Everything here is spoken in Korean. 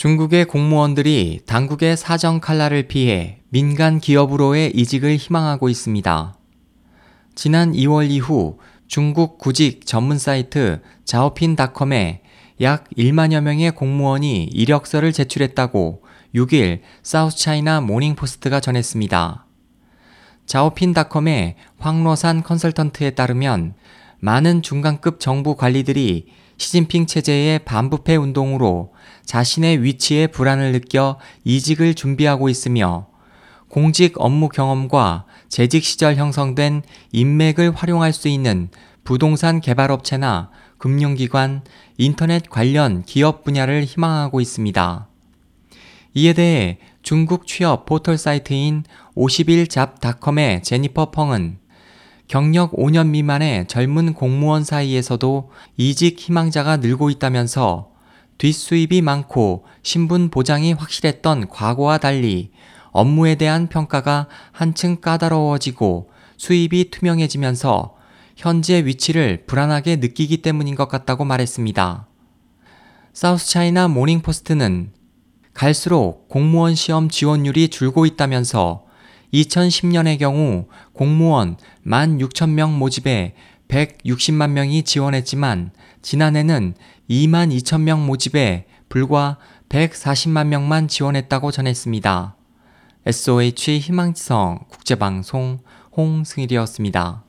중국의 공무원들이 당국의 사정 칼날을 피해 민간 기업으로의 이직을 희망하고 있습니다. 지난 2월 이후 중국 구직 전문 사이트 자오핀닷컴에 약 1만여 명의 공무원이 이력서를 제출했다고 6일 사우스차이나 모닝포스트가 전했습니다. 자오핀닷컴의 황로산 컨설턴트에 따르면 많은 중간급 정부 관리들이 시진핑 체제의 반부패 운동으로 자신의 위치에 불안을 느껴 이직을 준비하고 있으며 공직 업무 경험과 재직 시절 형성된 인맥을 활용할 수 있는 부동산 개발업체나 금융기관, 인터넷 관련 기업 분야를 희망하고 있습니다. 이에 대해 중국 취업 포털 사이트인 51잡닷컴의 제니퍼 펑은 경력 5년 미만의 젊은 공무원 사이에서도 이직 희망자가 늘고 있다면서 뒷수입이 많고 신분 보장이 확실했던 과거와 달리 업무에 대한 평가가 한층 까다로워지고 수입이 투명해지면서 현재 위치를 불안하게 느끼기 때문인 것 같다고 말했습니다. 사우스차이나 모닝포스트는 갈수록 공무원 시험 지원율이 줄고 있다면서 2010년의 경우 공무원 16,000명 모집에 160만 명이 지원했지만 지난해는 2만 2천 명 모집에 불과 140만 명만 지원했다고 전했습니다. SOH 희망지성 국제방송 홍승일이었습니다.